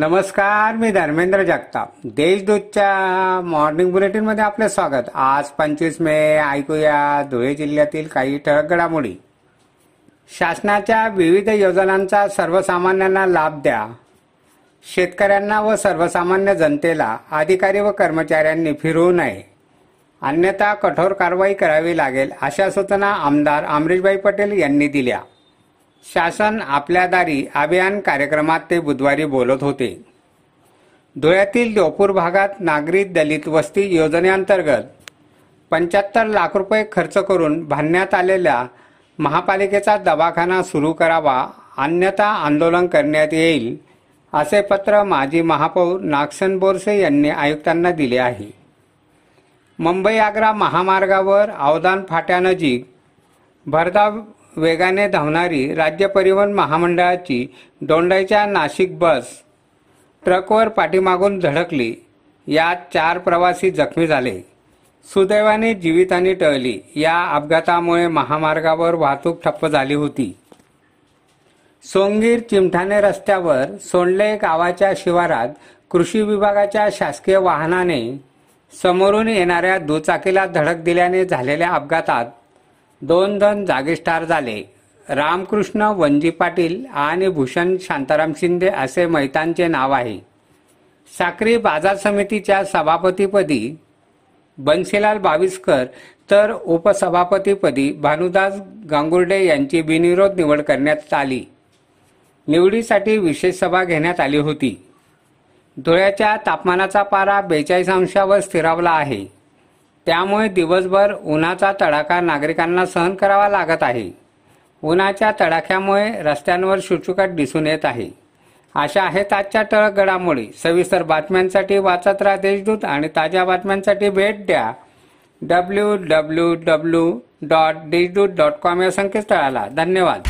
नमस्कार मी धर्मेंद्र जगताप. देशदूतच्या मॉर्निंग बुलेटिनमध्ये आपले स्वागत. आज पंचवीस मे ऐकूया धुळे जिल्ह्यातील काही ठळक घडामोडी. शासनाच्या विविध योजनांचा सर्वसामान्यांना लाभ द्या. शेतकऱ्यांना व सर्वसामान्य जनतेला अधिकारी व कर्मचाऱ्यांनी फिरवू नये. अन्यथा कठोर कारवाई करावी लागेल अशा सूचना आमदार अमरीशभाई पटेल यांनी दिल्या. शासन आपल्या दारी अभियान कार्यक्रमात ते बुधवारी बोलत होते. धुळ्यातील देवपूर भागात नागरी दलित वस्ती योजनेअंतर्गत पंच्याहत्तर लाख रुपये खर्च करून बांधण्यात आलेल्या महापालिकेचा दवाखाना सुरू करावा अन्यथा आंदोलन करण्यात येईल असे पत्र माजी महापौर नागसन बोरसे यांनी आयुक्तांना दिले आहे. मुंबई आग्रा महामार्गावर अवदान फाट्यानजीक भरधाव वेगाने धावणारी राज्य परिवहन महामंडळाची दोंडाईच्या नाशिक बस ट्रकवर पाठीमागून धडकली यात चार प्रवासी जखमी झाले. सुदैवाने जीवितहानी टळली. या अपघातामुळे महामार्गावर वाहतूक ठप्प झाली होती. सोंगीर चिमठाणे रस्त्यावर सोंडले गावाच्या शिवारात कृषी विभागाच्या शासकीय वाहनाने समोरून येणाऱ्या दुचाकीला धडक दिल्याने झालेल्या अपघातात दोन जण जागीच झाले. रामकृष्ण वंजी पाटील आणि भूषण शांताराम शिंदे असे मैतांचे नाव आहे. साक्री बाजार समितीच्या सभापतीपदी बन्सीलाल बाविस्कर तर उपसभापतीपदी भानुदास गांगुर्डे यांची बिनविरोध निवड करण्यात आली. निवडीसाठी विशेष सभा घेण्यात आली होती. धुळ्याच्या तापमानाचा पारा बेचाळीस अंशावर स्थिरावला आहे. त्यामुळे दिवसभर उन्हाचा तडाखा नागरिकांना सहन करावा लागत आहे. उन्हाच्या तडाख्यामुळे रस्त्यांवर शुकशुकाट दिसून येत आहे. अशा आहेत आजच्या टळक घडामोडी. सविस्तर बातम्यांसाठी वाचत राहा देशदूत आणि ताज्या बातम्यांसाठी भेट द्या. W W W dot Deshdoot dot com या संकेतस्थळाला. धन्यवाद.